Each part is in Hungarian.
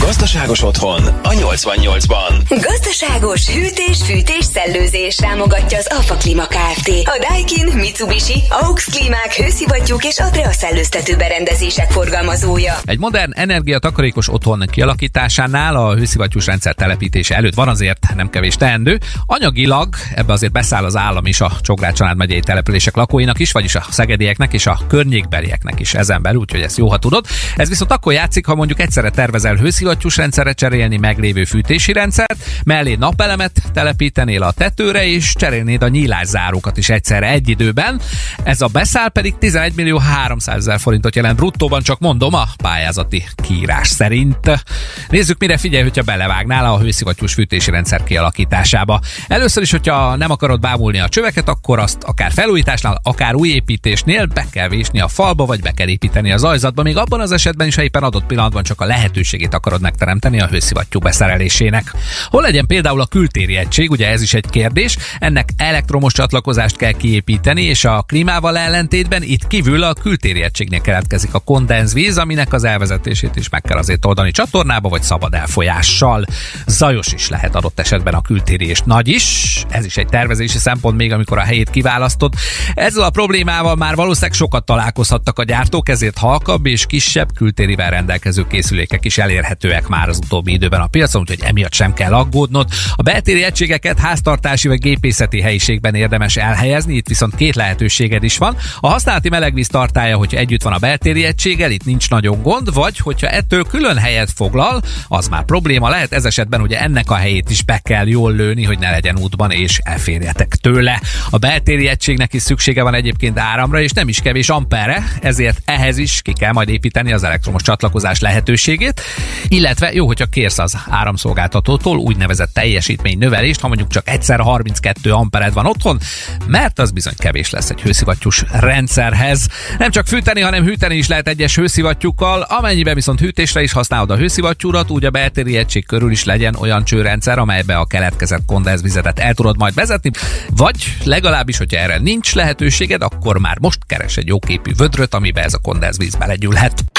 Gazdaságos otthon a 88-ban. Gazdaságos hűtés, fűtés, szellőzés támogatja az Alfa Klima Kft. A Daikin, Mitsubishi, AUX Klímák, hőszivattyúk és Adrea szellőztető berendezések forgalmazója. Egy modern energiatakarékos otthon kialakításánál a hőszivattyús rendszer telepítése előtt van azért nem kevés teendő. Anyagilag ebbe azért beszáll az állam is a Csongrád család megyei települések lakóinak is, vagyis a szegedieknek és a környékbelieknek is ezen belül, úgyhogy ezt jó, ha tudod. Ez viszont akkor játszik, ha mondjuk egyszerre tervezel hőszivattyús rendszerre cserélni meglévő fűtési rendszert, mellé napelemet telepítenél a tetőre, és cserélnéd a nyílászárókat is egyszerre egy időben. Ez a beszáll pedig 11 millió 300 ezer forintot jelent bruttóban, csak mondom a pályázati kiírás szerint. Nézzük, mire figyelj, hogyha belevágnál a hőszivattyús fűtési rendszer kialakításába. Először is, hogyha nem akarod bámulni a csöveket, akkor azt akár felújításnál, akár új építésnél be kell vésni a falba, vagy be kell építeni az ajzatba, még abban az esetben is, ha éppen adott pillanatban csak a lehetőségét akarod megteremteni a hőszivattyú beszerelésének. Hol legyen például a kültéri egység, ugye ez is egy kérdés, ennek elektromos csatlakozást kell kiépíteni, és a klímával ellentétben itt kívül a kültéri egységnél keletkezik a kondenzvíz, aminek az elvezetését is meg kell azért oldani csatornába, vagy szabad elfolyással. Zajos is lehet adott esetben a kültéri, és nagy is. Ez is egy tervezési szempont még, amikor a helyét kiválasztod. Ezzel a problémával már valószínűleg sokat találkozhattak a gyártók, ezért halkabb és kisebb kültérivel rendelkező készülékek is elérhetőek már az utóbbi időben a piacon, úgyhogy emiatt sem kell aggódnod. A beltéri egységeket háztartási vagy gépészeti helyiségben érdemes elhelyezni, itt viszont két lehetőséged is van. A használati melegvíz tartája, hogyha együtt van a beltéri egységgel, itt nincs nagyon gond, vagy hogyha ettől külön helyet foglal, az már probléma lehet. Ez esetben ugye ennek a helyét is be kell jól lőni, hogy ne legyen útban és elférjetek tőle. A beltéri egységnek is szüksége van egyébként áramra, és nem is kevés amperre, ezért ehhez is ki kell majd építeni az elektromos csatlakozás lehetőségét, illetve jó, hogyha kérsz az áramszolgáltatótól úgynevezett teljesítmény növelést, ha mondjuk csak egyszer 32 ampered van otthon, mert az bizony kevés lesz egy hőszivattyús rendszerhez. Nem csak fűteni, hanem hűteni is lehet egyes hőszivattyúkkal, amennyiben viszont hűtésre is használod a hőszivattyúrat, úgy a beltéri egység körül is legyen olyan csőrendszer, amelybe a keletkezett kondenzvizetet el tudod majd vezetni, vagy legalábbis, hogyha erre nincs lehetőséged, akkor már most keres egy jóképű vödröt, amibe ez a kondenzvíz belegyűlhet.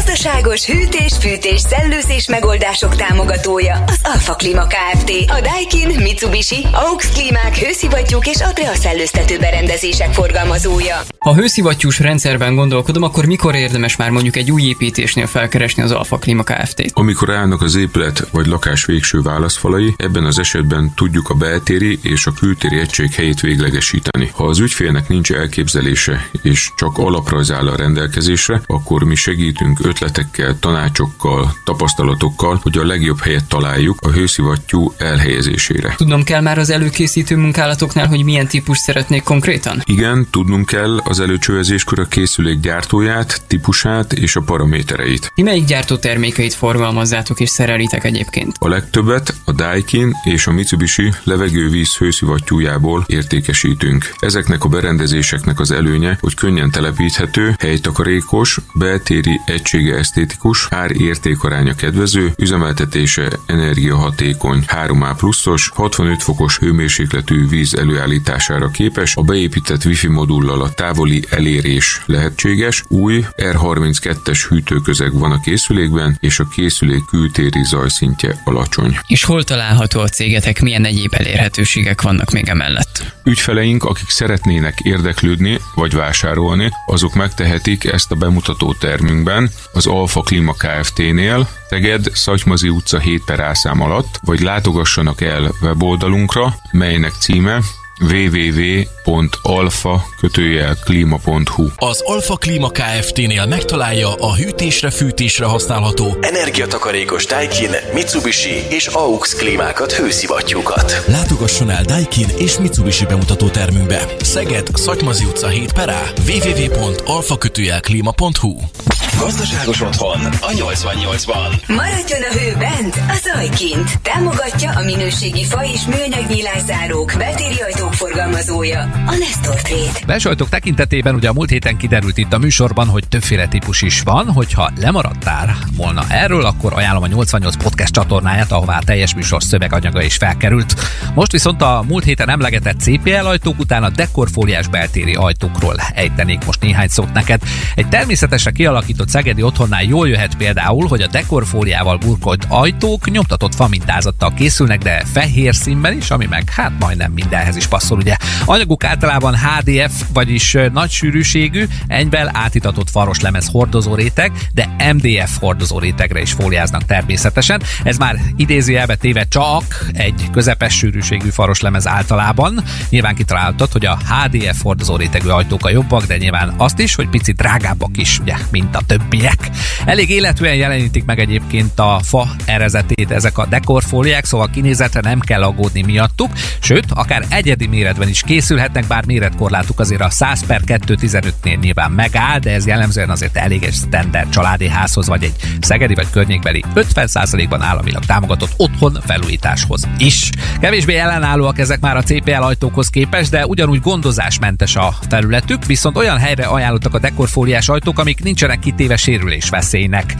Gazdaságos hűtés, fűtés, szellőzés megoldások támogatója az Alfa Klima Kft. A Daikin, Mitsubishi, AUX Klímák, hőszivattyúk és Adrea szellőztető berendezések forgalmazója. Ha hőszivattyús rendszerben gondolkodom, akkor mikor érdemes már mondjuk egy új építésnél felkeresni az Alfa Klima Kft-t? Amikor állnak az épület vagy lakás végső válaszfalai, ebben az esetben tudjuk a beltéri és a kültéri egység helyét véglegesíteni. Ha az ügyfélnek nincs elképzelése és csak alaprajz áll a rendelkezésre, akkor mi segítünk ötletekkel, tanácsokkal, tapasztalatokkal, hogy a legjobb helyet találjuk a hőszivattyú elhelyezésére. Tudnom kell már az előkészítő munkálatoknál, hogy milyen típus szeretnék konkrétan? Igen, tudnunk kell az előcsövezéskor a készülék gyártóját, típusát és a paramétereit. Ti melyik gyártó termékeit forgalmazzátok és szerelitek egyébként? A legtöbbet a Daikin és a Mitsubishi levegővíz hőszivattyújából értékesítünk. Ezeknek a berendezéseknek az előnye, hogy könnyen telepíthető, helytakarékos, beltéri egysége esztétikus, ár-értékaránya kedvező, üzemeltetése energiahatékony, 3A pluszos, 65 fokos hőmérsékletű víz előállítására képes, a beépített wifi modullal a távoli elérés lehetséges, új R32-es hűtőközeg van a készülékben, és a készülék kültéri zajszintje alacsony. És hol található a cégetek, milyen egyéb elérhetőségek vannak még emellett? Ügyfeleink, akik szeretnének érdeklődni vagy vásárolni, azok megtehetik ezt a bemutató termünkben az Alfa Klima Kft-nél, Teged, Szatymazi utca 7 per ászám alatt, vagy látogassanak el weboldalunkra, melynek címe www.alfa klíma.hu Az Alfa Klima Kft-nél megtalálja a hűtésre, fűtésre használható energiatakarékos Daikin, Mitsubishi és AUX klímákat, hőszivattyúkat. Látogasson el Daikin és Mitsubishi bemutató termünkbe. Szeged, Szatymazi utca 7 per A, www.alfa klíma.hu Gazdaságos otthon a 88-ban. Maradjon a hő bent, a zaj kint. Támogatja a minőségi fa és műanyag nyílászárók, beltéri ajtók forgalmazója, a Nestor Trade. Besajtok tekintetében ugye a múlt héten kiderült itt a műsorban, hogy többféle típus is van, hogyha lemaradtál volna erről, akkor ajánlom a 88 podcast csatornáját, ahová a teljes műsor szöveganyaga is felkerült. Most viszont a múlt héten emlegetett CPL ajtók után a dekorfóliás beltéri ajtókról ejtenék most néhány szót neked. Egy természetesre kialakított kialakított szegedi otthonnál jól jöhet például, hogy a dekorfóliával burkolt ajtók nyomtatott famintázattal készülnek, de fehér színben is, ami meg hát majdnem mindenhez is passzol, ugye. Anyaguk általában HDF, vagyis nagy sűrűségű, enybel átitatott faros lemez hordozó réteg, de MDF hordozó rétegre is fóliáznak természetesen. Ez már idézőjelbe téve csak egy közepes sűrűségű faros lemez általában. Nyilván kitaláltad, hogy a HDF hordozó rétegű ajtók a jobbak, de nyilván azt is, hogy picit drágábbak is, ugye, mint a többiek. Elég életűen jelenítik meg egyébként a fa erezetét ezek a dekorfóliák, szóval kinézetre nem kell aggódni miattuk, sőt, akár egyedi méretben is készülhetnek, bár méretkorlátuk azért a 100 per 215-nél nyilván megáll, de ez jellemzően azért elég egy standard családi házhoz, vagy egy szegedi vagy környékbeli 50%-ban államilag támogatott otthon felújításhoz is. Kevésbé ellenállóak ezek már a CPL ajtókhoz képest, de ugyanúgy gondozásmentes a felületük, viszont olyan helyre ajánlottak a dekorfóliás ajtók, amik nincsenek kitéve sérülés veszélynek.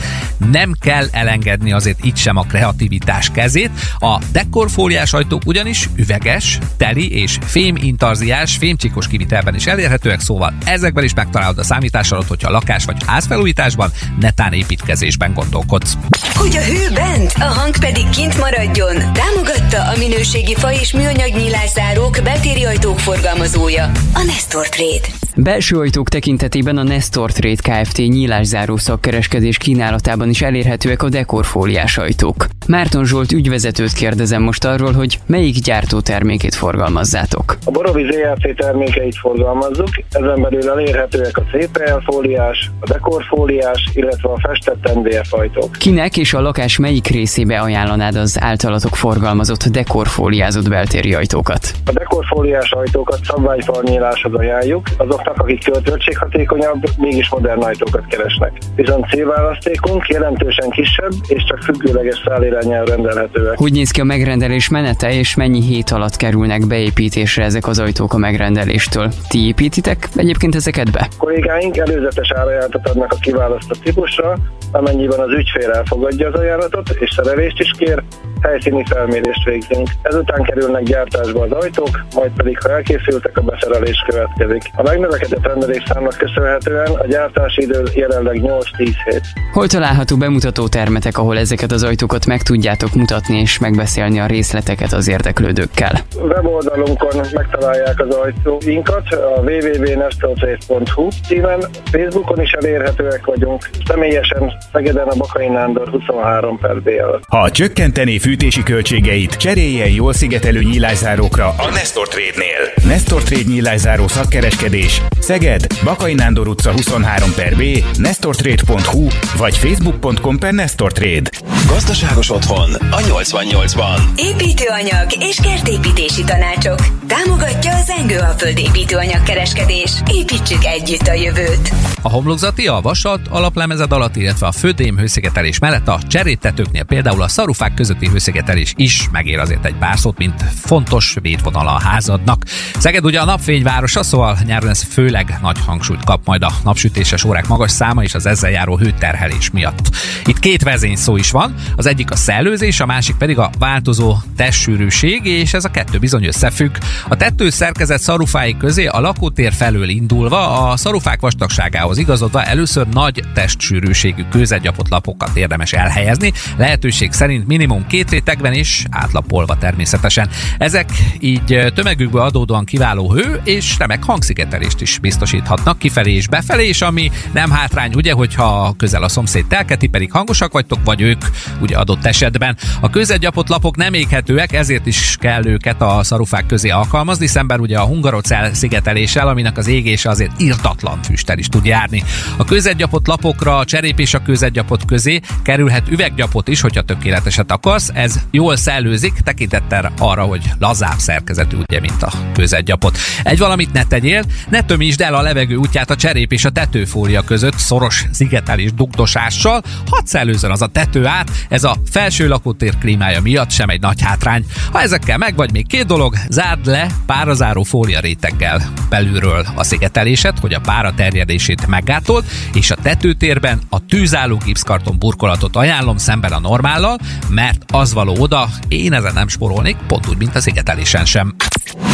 Nem kell elengedni azért itt sem a kreativitás kezét. A dekorfóliás ajtók ugyanis üveges, teli és fém intarziás, fémcsikos kivitelben is elérhetőek, szóval ezekben is megtalálod a számítás alatt, hogyha lakás vagy házfelújításban, netán építkezésben gondolkodsz. Hogy a hő bent, a hang pedig kint maradjon. Támogatta a minőségi fa és műanyag nyílászárók beltéri ajtók forgalmazója, a Nestor Trade. Belső ajtók tekintetében a Nestor Trade Kft. nyílászáró szakkereskedés kínálatában is elérhetőek a dekorfóliás ajtók. Márton Zsolt ügyvezetőt kérdezem most arról, hogy melyik gyártó termékét forgalmazzátok. A Borovi ZRC termékeit forgalmazzuk, ezen belül elérhetőek a CPL fóliás, a dekorfóliás, illetve a festett MDF ajtók. Kinek és a lakás melyik részébe ajánlanád az általatok forgalmazott dekorfóliázott beltéri ajtókat? A dekorfóliás ajtókat szabványfalnyíláshoz ajánljuk, azoknak, akik költséghatékonyabb, mégis modern ajtókat keresnek. Viszont célválasztékunk jelentősen kisebb, és csak függőleges szállirányel rendelhetőek. Hogy néz ki a megrendelés menete, és mennyi hét alatt kerülnek beépítésre ezek az ajtók a megrendeléstől? Ti építitek egyébként ezeket be? Kollégáink előzetes árajánlatot adnak a kiválasztott típusra, amennyiben az ügyfél elfogadja az ajánlatot, és szerelést is kér, helyszíni felmérést végzünk. Ezután kerülnek gyártásba az ajtók, majd pedig, ha elkészültek, a beszerelés következik. A megnövekedett rendelésszámnak köszönhetően a gyártási idő jelenleg 8-10 hét. Hol található bemutató termetek, ahol ezeket az ajtókat meg tudjátok mutatni és megbeszélni a részleteket az érdeklődőkkel? Weboldalunkon megtalálják az ajtóinkat a www.nestortrace.hu címen, Facebookon is elérhetőek vagyunk, személyesen Szegeden a Bakai Nándor 23 per B alatt. Ha csökkenteni fűtési költségeit, cseréljen jól szigetelő nyílászárókra a Nestor Trade-nél. Nestor Trade nyílászáró szakkereskedés Szeged, Bakai Nándor utca 23 per B, nestortrade.hu vagy facebook.com per Nestor Trade. Gazdaságos otthon a 88-ban. Építőanyag és kertépítési tanácsok. Támogatja az Engő a földépítőanyag kereskedés. Építsük együtt a jövőt. A homlokzati, a vasat, alaplemezed alatt, illetve a födém hőszigetelés mellett a cserétetőknél például a szarufák közötti hőszigetelés is megér azért egy pár szót, mint fontos védvonala a házadnak. Szeged ugye a napfényvárosa, szóval nyáron ez főleg nagy hangsúlyt kap majd a napsütéses órák magas száma és az ezzel járó hőterhelés miatt. Itt két vezényszó is van, az egyik a szellőzés, a másik pedig a változó testsűrűség, és ez a kettő bizony összefügg. A tető szerkezet szarufái közé a lakótér felől indulva a szarufák vastagságához igazodva először nagy testsűrűségű kőzetgyapott lapokat érdemes elhelyezni, lehetőség szerint minimum két rétegben is átlapolva természetesen. Ezek így tömegükből adódóan kiváló hő és remek hangszigetelést is biztosíthatnak kifelé és befelé, és ami nem hátrány, ugye, hogyha közel a szomszéd telketi, pedig hangosak vagytok, vagy ők ugye adott esetben. A kőzetgyapott lapok nem éghetőek, ezért is kell őket a szarufák közé alkalmazni, szemben ugye a hungarocell szigeteléssel, aminek az égése azért írtatlan füsttel is tud járni. A kőzetgyapott lapokra a cserép és a kőzetgyapott közé kerülhet üveggyapot is, hogyha tökéleteset akarsz. Ez jól szellőzik, tekintettel arra, hogy lazább szerkezetű, ugye, mint a kőzetgyapot. Egy valamit ne tegyél, ne tömítsd el a levegő útját a cserép és a tetőfólia között szoros szigetelés dugdosással, hadd szellőzön az a tető át, ez a felső lakótér klímája miatt sem egy nagy hátrány. Ha ezekkel meg vagy még két dolog, zárd le párazáró fólia réteggel belülről a szigetelését, hogy a pára terjedését meggátold, és a tetőtérben a tűzálló gipszkarton burkolatot ajánlom szemben a normállal, mert az való oda, én ezen nem sporolnék, pont úgy, mint a szigetelésen sem.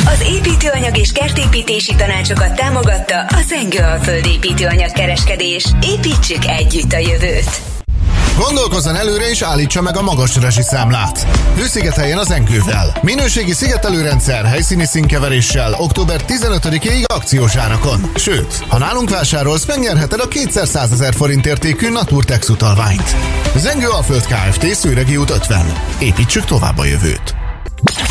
Az építőanyag és kertépítési tanácsokat támogatta a Zengő Alföld építőanyag kereskedés. Építsük együtt a jövőt! Gondolkozzon előre és állítsa meg a magas számlát. Hőszigeteljen az enkővel. Minőségi szigetelőrendszer helyszíni színkeveréssel október 15-ig akciós árakon. Sőt, ha nálunk vásárolsz, megnyerheted a 200 ezer forint értékű Naturtex utalványt. Zengő Alföld Kft. Szőregi út 50. Építsük tovább a jövőt.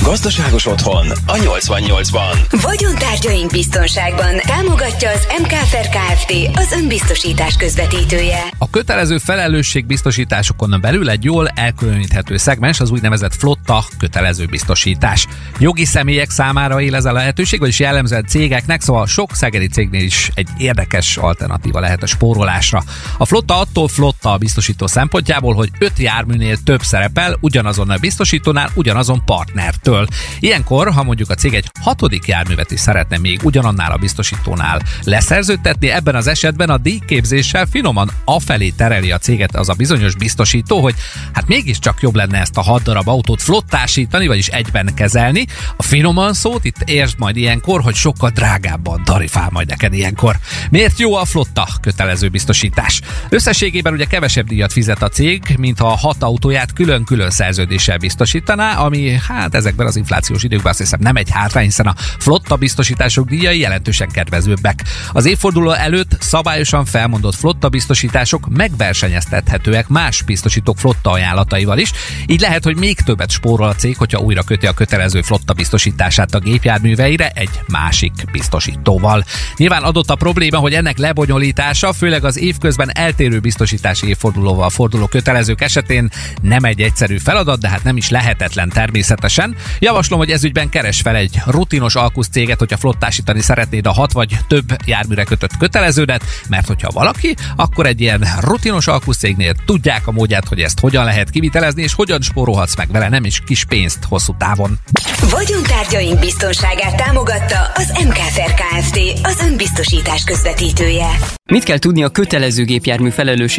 Gazdaságos otthon a 88-ban. Vagyontárgyaink biztonságban támogatja az MKFR Kft. az önbiztosítás közvetítője. A kötelező felelősségbiztosításokon belül egy jól elkülöníthető szegmens az úgynevezett flotta kötelező biztosítás. Jogi személyek számára él ez a lehetőség, vagyis jellemzően cégeknek, szóval sok szegedi cégnél is egy érdekes alternatíva lehet a spórolásra. A flotta attól flotta a biztosító szempontjából, hogy öt járműnél több szerepel ugyanazon a biztosítónál, ugyanazon partnertől. Ilyenkor, ha mondjuk a cég egy hatodik járművet is szeretne még ugyanannál a biztosítónál leszerződtetni, ebben az esetben a díjképzéssel finoman afelé tereli a céget az a bizonyos biztosító, hogy hát mégiscsak jobb lenne ezt a hat darab autót flottásítani, vagyis egyben kezelni. A finoman szót itt értsd majd ilyenkor, hogy sokkal drágábban tarifál majd neked ilyenkor. Miért jó a flotta kötelező biztosítás? Összességében ugye kevesebb díjat fizet a cég, mint ha a hat autóját külön-külön szerződéssel biztosítaná, ami hát ezekben az inflációs időkben azt hiszem nem egy hátrány, hiszen a flotta biztosítások díjai jelentősen kedvezőbbek. Az évforduló előtt szabályosan felmondott flotta biztosítások megversenyeztethetőek más biztosítók flotta ajánlataival is, így lehet, hogy még többet spórol a cég, hogyha újra köti a kötelező flotta biztosítását a gépjárműveire egy másik biztosítóval. Nyilván adott a probléma, hogy ennek lebonyolítása, főleg az évközben eltérő biztosítási évfordulóval forduló kötelezők esetén nem egy egyszerű feladat, de hát nem is lehetetlen természetesen. Javaslom, hogy ezügyben keres fel egy rutinos alkusz céget, hogyha flottásítani szeretnéd a hat vagy több járműre kötött köteleződet, mert hogyha valaki, akkor egy ilyen rutinos alkusz cégnél tudják a módját, hogy ezt hogyan lehet kivitelezni, és hogyan spórolhatsz meg vele nem is kis pénzt hosszú távon. Vagyontárgyaink biztonságát támogatta az MKFR Kft. az önbiztosítás közvetítője. Mit kell tudni a kötelező gépjármű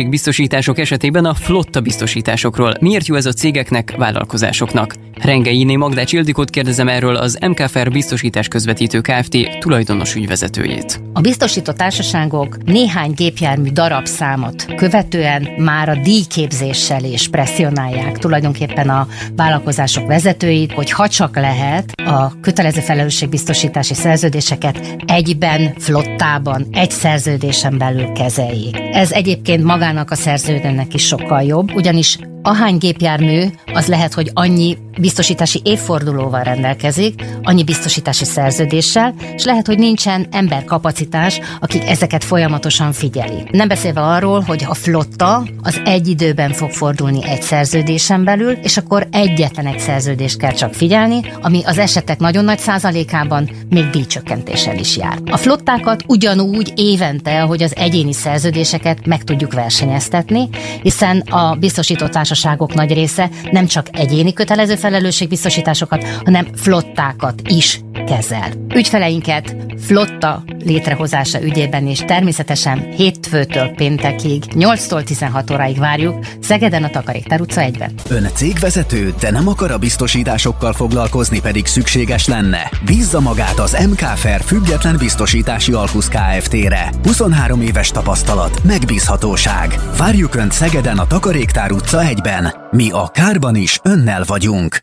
biztosítások esetében a flotta biztosításokról? Miért jó ez a cégeknek, vállalkozásoknak? Rengeiné Magdács Ildikót kérdezem erről az MKFR biztosítás közvetítő Kft. tulajdonos ügyvezetőjét. A biztosító társaságok néhány gépjármű darabszámot követően már a díjképzéssel is presszionálják tulajdonképpen a vállalkozások vezetőit, hogy ha csak lehet a kötelező felelősségbiztosítási szerződéseket egyben, flottában, egy szerződésen belül kezeljék. Ez egyébként magának a szerződőnek is sokkal jobb, ugyanis ahány gépjármű, az lehet, hogy annyi biztosítási évfordulóval rendelkezik, annyi biztosítási szerződéssel, és lehet, hogy nincsen emberkapacitás, akik ezeket folyamatosan figyeli. Nem beszélve arról, hogy a flotta az egy időben fog fordulni egy szerződésen belül, és akkor egyetlen egy szerződést kell csak figyelni, ami az esetek nagyon nagy százalékában még díjcsökkentéssel is jár. A flottákat ugyanúgy évente, ahogy az egyéni szerződéseket meg tudjuk versenyeztetni, hiszen a biztosított társaságok nagy része nem csak egyéni kötelező felelősségbiztosításokat, hanem flottákat is kezel. Ügyfeleinket flotta létrehozása ügyében és természetesen hétfőtől péntekig 8-tól 16 óráig várjuk Szegeden a Takaréktár utca 1-ben. Ön cégvezető, de nem akar a biztosításokkal foglalkozni, pedig szükséges lenne. Bízza magát az MKFR független biztosítási alkusz Kft-re. 23 éves tapasztalat, megbízhatóság. Várjuk Önt Szegeden a Takaréktár utca 1-ben. Mi a kárban is önnel vagyunk.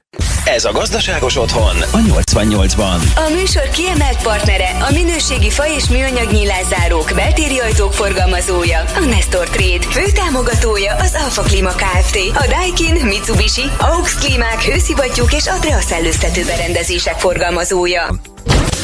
Ez a gazdaságos otthon a 88-ban. A műsor kiemelt partnere, a minőségi fa és műanyag nyílászárók, beltéri ajtók forgalmazója, a Nestor Trade. Főtámogatója az Alfa Klima Kft. A Daikin, Mitsubishi, AUX Klímák, hőszivattyúk és Adrea szellőztető berendezések forgalmazója.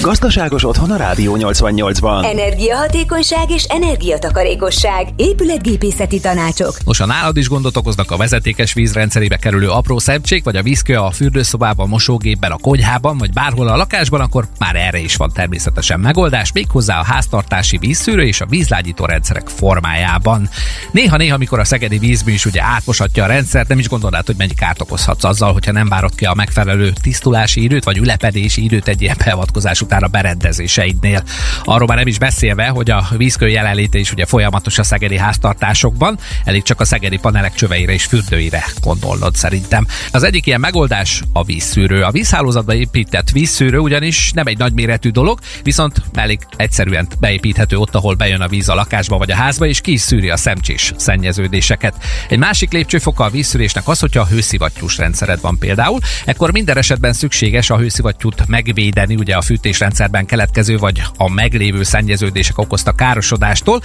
Gazdaságos otthon a Rádió 88-ban. Energiahatékonyság és energiatakarékosság. Épületgépészeti tanácsok. Most a nálad is gondot okoznak a vezetékes vízrendszerébe kerülő apró szepcsék, vagy a vízkő a fürdőszobában, a mosógépben, a konyhában, vagy bárhol a lakásban, akkor már erre is van természetesen megoldás, méghozzá a háztartási vízszűrő és a vízlágyító rendszerek formájában. Néha-néha, amikor a szegedi vízmű is ugye átmosatja a rendszert, nem is gondolnád, hogy mennyi kárt okozhatsz azzal, hogyha nem várod ki a megfelelő tisztulási időt, vagy ülepedési időt egy ilyen beavatkozás után a berendezéseidnél. Arról már nem is beszélve, hogy a vízkő jelenléte is ugye folyamatos a szegedi háztartásokban, elég csak a szegedi panelek csöveire és fürdőire gondolnod szerintem. Az egyik ilyen megoldás a vízszűrő. A vízhálózatba épített vízszűrő ugyanis nem egy nagyméretű dolog, viszont elég egyszerűen beépíthető ott, ahol bejön a víz a lakásba vagy a házba, és ki is szűri a szemcsés szennyeződéseket. Egy másik lépcsőfoka a vízszűrésnek az, hogyha a hőszivattyús rendszered van például, ekkor minden esetben szükséges a hőszivattyút megvédeni ugye a fűtésrendszerben keletkező vagy a meglévő szennyeződések okozta károsodástól.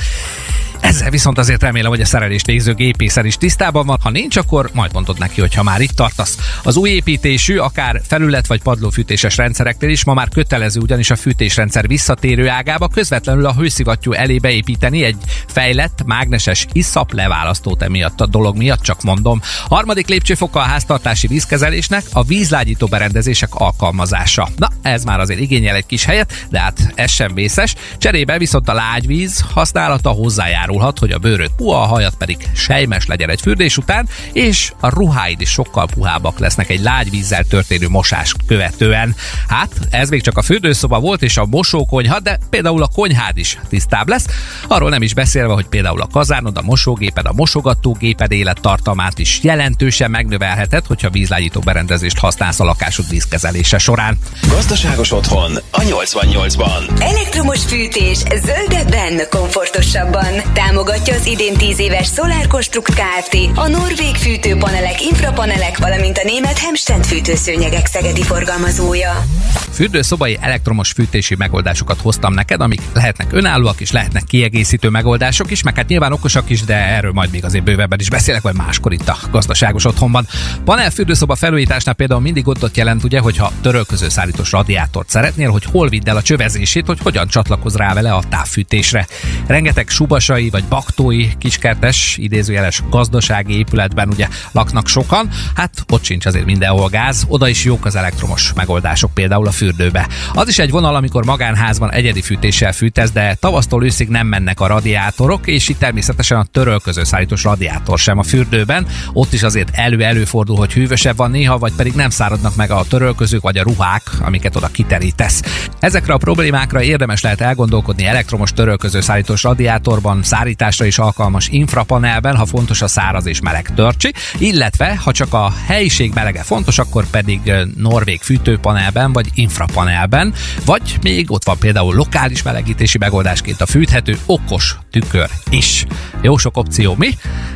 Ezzel viszont azért remélem, hogy a szerelést végző gépészer is tisztában van. Ha nincs, akkor majd mondod neki, hogy ha már itt tartasz. Az új építésű, akár felület vagy padlófűtéses rendszereknél is ma már kötelező ugyanis a fűtésrendszer visszatérő ágába közvetlenül a hőszivattyú elé beépíteni egy fejlett mágneses iszap leválasztót emiatt a dolog miatt, csak mondom. Harmadik lépcsőfoka a háztartási vízkezelésnek a vízlágyító berendezések alkalmazása. Na, ez már azért igényel egy kis helyet, de hát ez sem vészes. Cserébe viszont a lágyvíz használata hozzájárul hozzájárulhat, hogy a bőröd puha, a hajat pedig sejmes legyen egy fürdés után, és a ruháid is sokkal puhábbak lesznek egy lágy vízzel történő mosás követően. Hát, ez még csak a fürdőszoba volt, és a mosókonyha, de például a konyhád is tisztább lesz. Arról nem is beszélve, hogy például a kazánod, a mosógéped, a mosogatógéped élettartamát is jelentősen megnövelheted, hogyha vízlágyító berendezést használsz a lakásod vízkezelése során. Gazdaságos otthon a 88-ban. Elektromos fűtés zöldebben, komfortosabban. Támogatja az idén 10 éves Solar Construct Kft. A norvég fűtőpanelek, infrapanelek, valamint a német Hemstend fűtőszőnyegek szegedi forgalmazója. Fürdőszobai elektromos fűtési megoldásokat hoztam neked, amik lehetnek önállóak és lehetnek kiegészítő megoldások is, meg hát nyilván okosak is, de erről majd még azért bővebben is beszélek, vagy máskor itt a gazdaságos otthonban. Panel fürdőszoba felújításnál például mindig ott jelent, ugye, hogyha törölköző szállítós radiátort szeretnél, hogy hol vidd el a csövezését, hogy hogyan csatlakoz rá vele a távfűtésre. Rengeteg subasai vagy baktói kiskertes, idézőjeles gazdasági épületben ugye laknak sokan, hát ott sincs azért mindenhol gáz, oda is jók az elektromos megoldások, például a fürdőbe. Az is egy vonal, amikor magánházban egyedi fűtéssel fűtesz, de tavasztól őszig nem mennek a radiátorok, és itt természetesen a törölköző szállítós radiátor sem a fürdőben. Ott is azért elő-előfordul, hogy hűvösebb van néha, vagy pedig nem száradnak meg a törölközők vagy a ruhák, amiket oda kiterítesz. Ezekre a problémákra érdemes lehet elgondolkodni elektromos törölköző szállítós radiátorban, szárításra is alkalmas infrapanelben, ha fontos a száraz és meleg törcsi, illetve ha csak a helyiség melege fontos, akkor pedig norvég fűtőpanelben vagy infrapanelben, vagy még ott van például lokális melegítési megoldásként a fűthető okos tükör is. Jó sok opció, mi?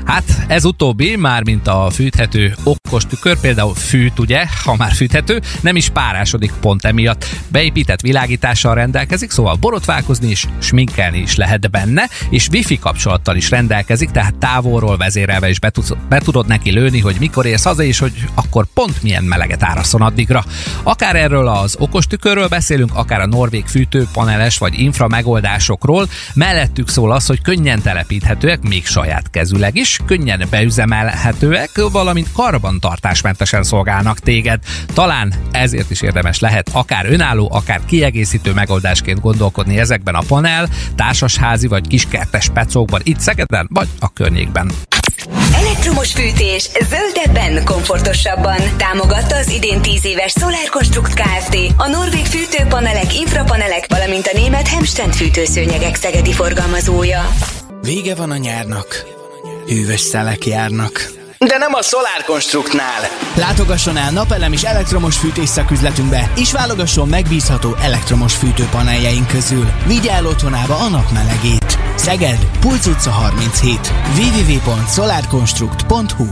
Hát ez utóbbi, már mint a fűthető okos tükör, például fűt, ugye, ha már fűthető, nem is párásodik pont emiatt. Beépített világítással rendelkezik, szóval borotválkozni is, sminkelni is lehet benne, és wifi kapcsolattal is rendelkezik, tehát távolról vezérelve is be, tudsz, be tudod neki lőni, hogy mikor érsz haza, és hogy akkor pont milyen meleget árasszon addigra. Akár erről az okos tükörről beszélünk, akár a norvég fűtőpaneles vagy infra megoldásokról, mellettük szól az, hogy könnyen telepíthetőek, még saját kezüleg is, könnyen beüzemelhetőek, valamint karbantartásmentesen szolgálnak téged. Talán ezért is érdemes lehet akár önálló, akár kiegészítő megoldásként gondolkodni ezekben a panel, társasházi vagy kiskertes pecókban, itt Szegeden vagy a környékben. Elektromos fűtés zöldebben, komfortosabban. Támogatta az idén 10 éves Solar Construct Kft. A norvég fűtőpanelek, infrapanelek, valamint a német Hemstend fűtőszőnyegek szegedi forgalmazója. Vége van a nyárnak. Hűvös szelek járnak. De nem a Solar Constructnál. Látogasson el napelem és elektromos fűtés szaküzletünkbe, és válogasson megbízható elektromos fűtőpaneljeink közül. Vigye el otthonába a napmelegét. Szeged, Pulc utca 37. www.solarconstruct.hu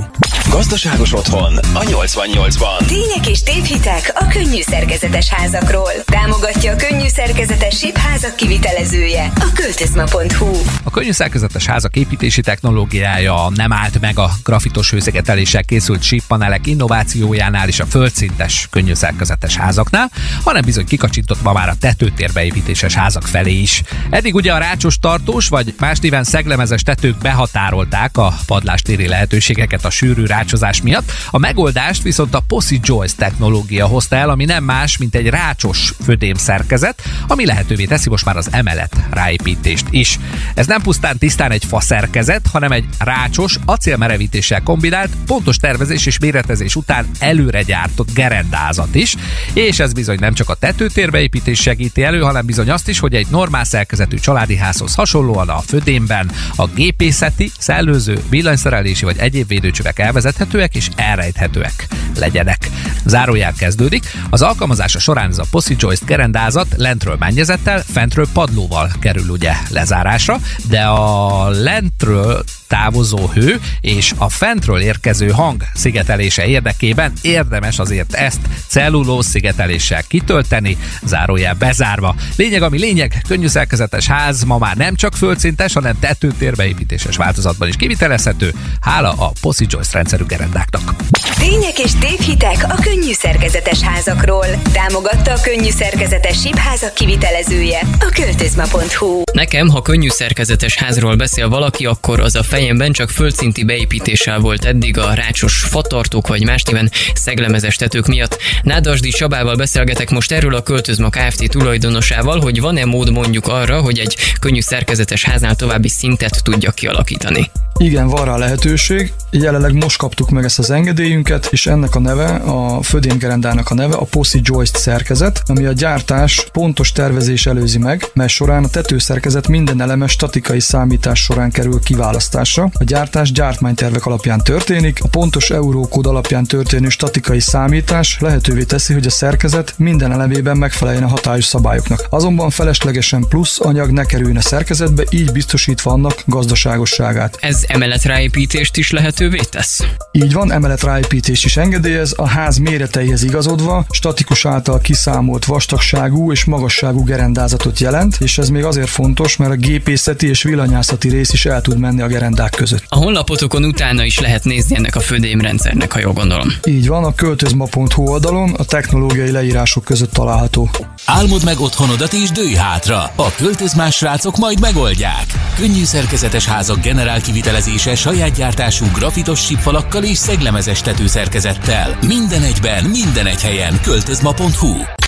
Gazdaságos otthon a 88-ban. Tények és tévhitek a könnyű szerkezetes házakról. Támogatja a könnyű szerkezetes SIP házak kivitelezője a költözma.hu. A könnyű szerkezetes házak építési technológiája nem állt meg a grafitos hőszigeteléssel készült SIP panelek innovációjánál és a földszintes könnyű szerkezetes házaknál, hanem bizony kikacsintott ma már a tetőtérbeépítéses házak felé is. Eddig ugye a rácsos tartós vagy más néven szeglemezes tetők behatárolták a padlástéri lehetőségeket a sűrű rácsozás miatt. A megoldást viszont a Posi Joyce technológia hozta el, ami nem más, mint egy rácsos födém szerkezet, ami lehetővé teszi most már az emelet ráépítést is. Ez nem pusztán tisztán egy fa szerkezet, hanem egy rácsos, acélmerevítéssel kombinált kombinált, pontos tervezés és méretezés után előre gyártott gerendázat is, és ez bizony nem csak a tetőtérbeépítés segíti elő, hanem bizony azt is, hogy egy normál szerkezetű családi házhoz hasonlóan a födémben a gépészeti, szellőző, villanyszerelési vagy egyéb védőcsövek elvezethetőek és elrejthetőek legyenek. Zárójel kezdődik. Az alkalmazása során ez a Possy Joist gerendázat lentről mennyezettel, fentről padlóval kerül ugye lezárásra, de a lentről távozó hő és a fentről érkező hang szigetelése érdekében érdemes azért ezt cellulóz szigeteléssel kitölteni, zárójel bezárva. Lényeg, ami lényeg, könnyű szerkezetes ház ma már nem csak földszintes, hanem tetőtérbeépítéses változatban is kivitelezhető, hála a Possy Joyce rendszerű gerendáknak. Tények és tévhitek a könnyű szerkezetes házakról. Támogatta a könnyű szerkezetes sípházak kivitelezője, a költözma.hu. Nekem, ha könnyű szerkezetes házról beszél valaki, akkor az a fejemben csak földszinti beépítéssel volt eddig a rácsos fatartók vagy más néven szeglemezes tetők miatt. Nádasdi Csabával beszélgetek most erről a Költözma Kft. tulajdonosával, hogy van-e mód mondjuk arra, hogy egy könnyű szerkezetes háznál további szintet tudja kialakítani. Igen, van rá lehetőség. Jelenleg most kaptuk meg ezt az engedélyünket, és ennek a neve, a födémgerendának a neve a Possy Joist szerkezet, ami a gyártás pontos tervezés előzi meg, mely során a tetőszerkezet minden eleme statikai számítás során kerül kiválasztásra. A gyártás gyártmánytervek alapján történik, a pontos eurókód alapján történő statikai számítás lehetővé teszi, hogy a szerkezet minden elemében megfeleljen a hatályos szabályoknak. Azonban feleslegesen plusz anyag ne kerüljön a szerkezetbe, így biztosítva annak gazdaságosságát. Ez emelet ráépítést is lehetővé tesz? Így van, emelet ráépítés is engedélyez, a ház méreteihez igazodva, statikus által kiszámolt vastagságú és magasságú gerendázatot jelent, és ez még azért fontos, mert a gépészeti és villanyászati rész is el tud menni a gerendák között. A honlapotokon utána is lehet nézni ennek a födémrendszernek, ha jól gondolom. Így van, a költözma.hu oldalon a technológiai leírások között található. Álmod meg otthonodat és dőj hátra. A költözmás srácok majd megoldják. Könnyű szerkezetes házak generál kivitelezése saját gyártású grafitos sípfalakkal és szeglemezes tetőszerkezettel. Minden egyben, minden egy helyen. Költözma.hu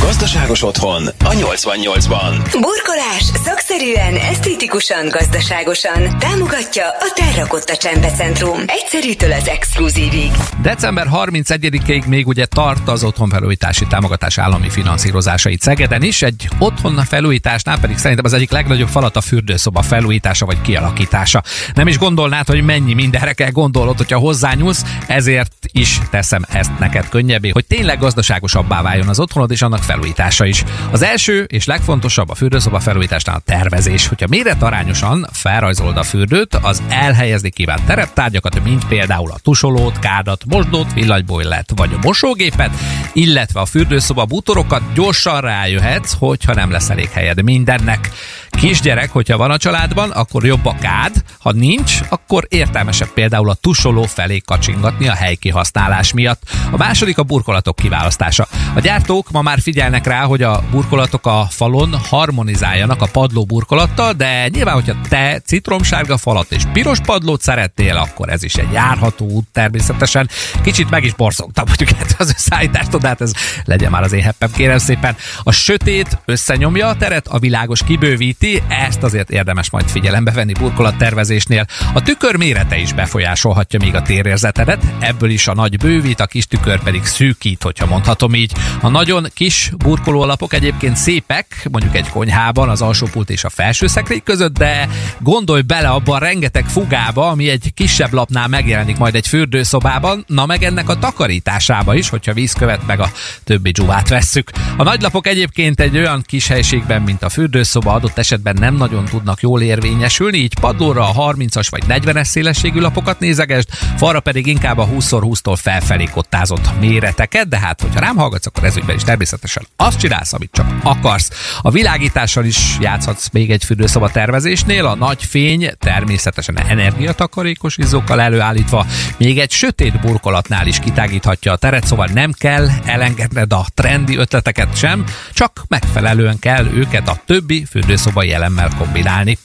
Gazdaságos otthon a 88-ban. Burkolás szakszerűen, esztétikusan, gazdaságosan. Támogatja a Terrakotta Csempecentrum. Egyszerűtől az exkluzívig. December 31-ig még ugye tart az otthonfelújítási támogatás állami finanszírozásait Szegeden is. Egy otthon felújításnál pedig szerintem az egyik legnagyobb falat a fürdőszoba felújítása vagy kialakítása. Nem is gondolnád, hogy mennyi mindenre kell gondolod, hogyha hozzányúlsz, ezért is teszem ezt neked könnyebbé, hogy tényleg gazdaságosabbá váljon az otthonod és annak felújítása is. Az első és legfontosabb a fürdőszoba felújításnál a tervezés. Hogyha méretarányosan felrajzolod a fürdőt, az elhelyezni kívánt tereptárgyakat, mint például a tusolót, kádat, mosdót, villanybojlert vagy a mosógépet, illetve a fürdőszoba bútorokat gyorsan rájöhetsz, hogyha nem lesz elég helyed mindennek. Kisgyerek, hogyha van a családban, akkor jobb a kád, ha nincs, akkor értelmesebb például a tusoló felé kacsingatni a helykihasználás miatt. A második a burkolatok kiválasztása. A gyártók ma már figyelnek rá, hogy a burkolatok a falon harmonizáljanak a padló burkolattal, de nyilván, hogyha te citromsárga falat és piros padlót szeretnél, akkor ez is egy járható út természetesen. Kicsit meg is borzongtam mondjuk az összeállítást, de hát ez legyen már az én heppem, kérem szépen. A sötét összenyomja a teret, a világos kibővíti, ezt azért érdemes majd figyelembe venni burkolat tervezésnél. A tükör mérete is befolyásolhatja még a térérzetedet, ebből is a nagy bővít, a kis tükör pedig szűkít, hogyha mondhatom így. A nagyon kis burkoló alapok egyébként szépek, mondjuk egy konyhában, az alsópult és a felső szekrény között, de gondolj bele abba a rengeteg fugába, ami egy kisebb lapnál megjelenik majd egy fürdőszobában, na meg ennek a takarításába is, hogyha vízkövet meg a többi dzsuvát vesszük. A nagylapok egyébként egy olyan kis helységben, mint a fürdőszoba adott esetben nem nagyon tudnak jól érvényesülni, így padlóra a 30-as vagy 40-es szélességű lapokat nézegesd, falra pedig inkább a 20x20-tól felfelé kottázott méreteket, de hát, hogyha rám hallgatsz, akkor ezügyben is természetesen azt csinálsz, amit csak akarsz. A világítással is játszhatsz még egy fürdőszoba tervezésnél, a nagy fény természetesen energiatakarékos izzókkal előállítva, még egy sötét burkolatnál is kitágíthatja a teret, szóval nem kell elengedned a trendi ötleteket sem, csak megfelelően kell őket a többi fürdőszoba jelemmel kombinálni.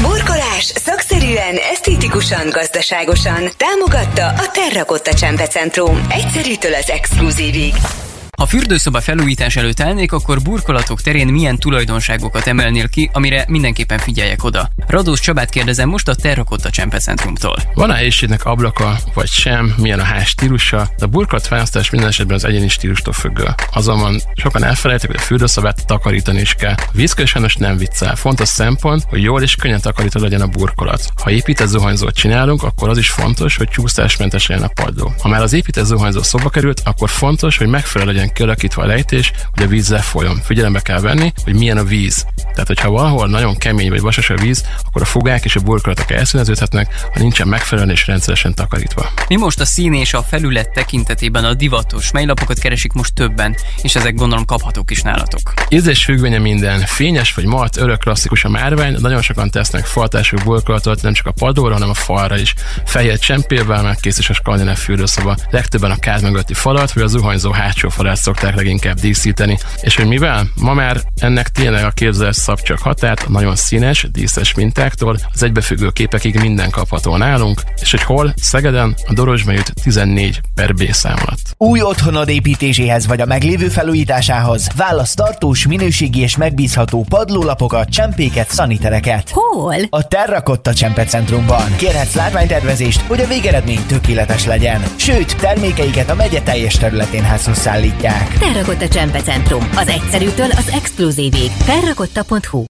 Burkolás szakszerűen, esztétikusan, gazdaságosan. Támogatta a Terrakotta Csempecentrum. Egyszerűtől az exkluzívig. Ha fürdőszoba felújítás előtt állnék, akkor burkolatok terén milyen tulajdonságokat emelnél ki, amire mindenképpen figyeljek oda. Radós Csabát kérdezem most a Terrakotta Centrumtól. Van a helyiségnek ablaka, vagy sem, milyen a ház stílusa, de a burkolat választás minden esetben az egyéni stílustól függő. Azonban sokan elfelejtik, hogy a fürdőszobát takarítani is kell. A vízkölcsönös nem viccel. Fontos szempont, hogy jól és könnyen takarító legyen a burkolat. Ha épített zuhanyzót csinálunk, akkor az is fontos, hogy csúszásmentes legyen a padló. Ha már az épített zuhanyzó szoba került, akkor fontos, hogy megfelelő legyen kialakítva a lejtés, hogy a víz lefolyjon. Figyelembe kell venni, hogy milyen a víz. Tehát, hogyha valahol nagyon kemény vagy vasas a víz, akkor a fogák és a burkolatok elszíneződhetnek, ha nincsen megfelelően és rendszeresen takarítva. Mi most a szín és a felület tekintetében a divatos, mely lapokat keresik most többen, és ezek gondolom kaphatók is nálatok. Ízés függvénye minden. Fényes vagy mat, örök klasszikus a márvány, nagyon sokan tesznek faltású burkolatot, nem csak a padlóra, hanem a falra is. Fehér csempével, mert kész is a skandináv fürdőszoba. Legtöbben a kád mögötti falat, vagy a zuhanyzó hátsó falát szokták leginkább díszíteni. És hogy mivel? Ma már ennek tényleg a képzeles szab csak határt, nagyon színes, díszes mintáktól, az egybefüggő képekig minden kapható nálunk, és hogy hol? Szegeden, a Dorosmai 14 per B szám alatt. Új otthonod építéséhez vagy a meglévő felújításához válasz tartós, minőségi és megbízható padlólapokat, csempéket, szanitereket. Hol? A Terrakotta Centrumban. Kérhetsz látványtervezést, hogy a végeredmény tökéletes legyen. Sőt, termékeiket a megye teljes területén házhoz szállítják. Terrakotta Centrum. Az egyszerűtől az exkluzívig. Pro.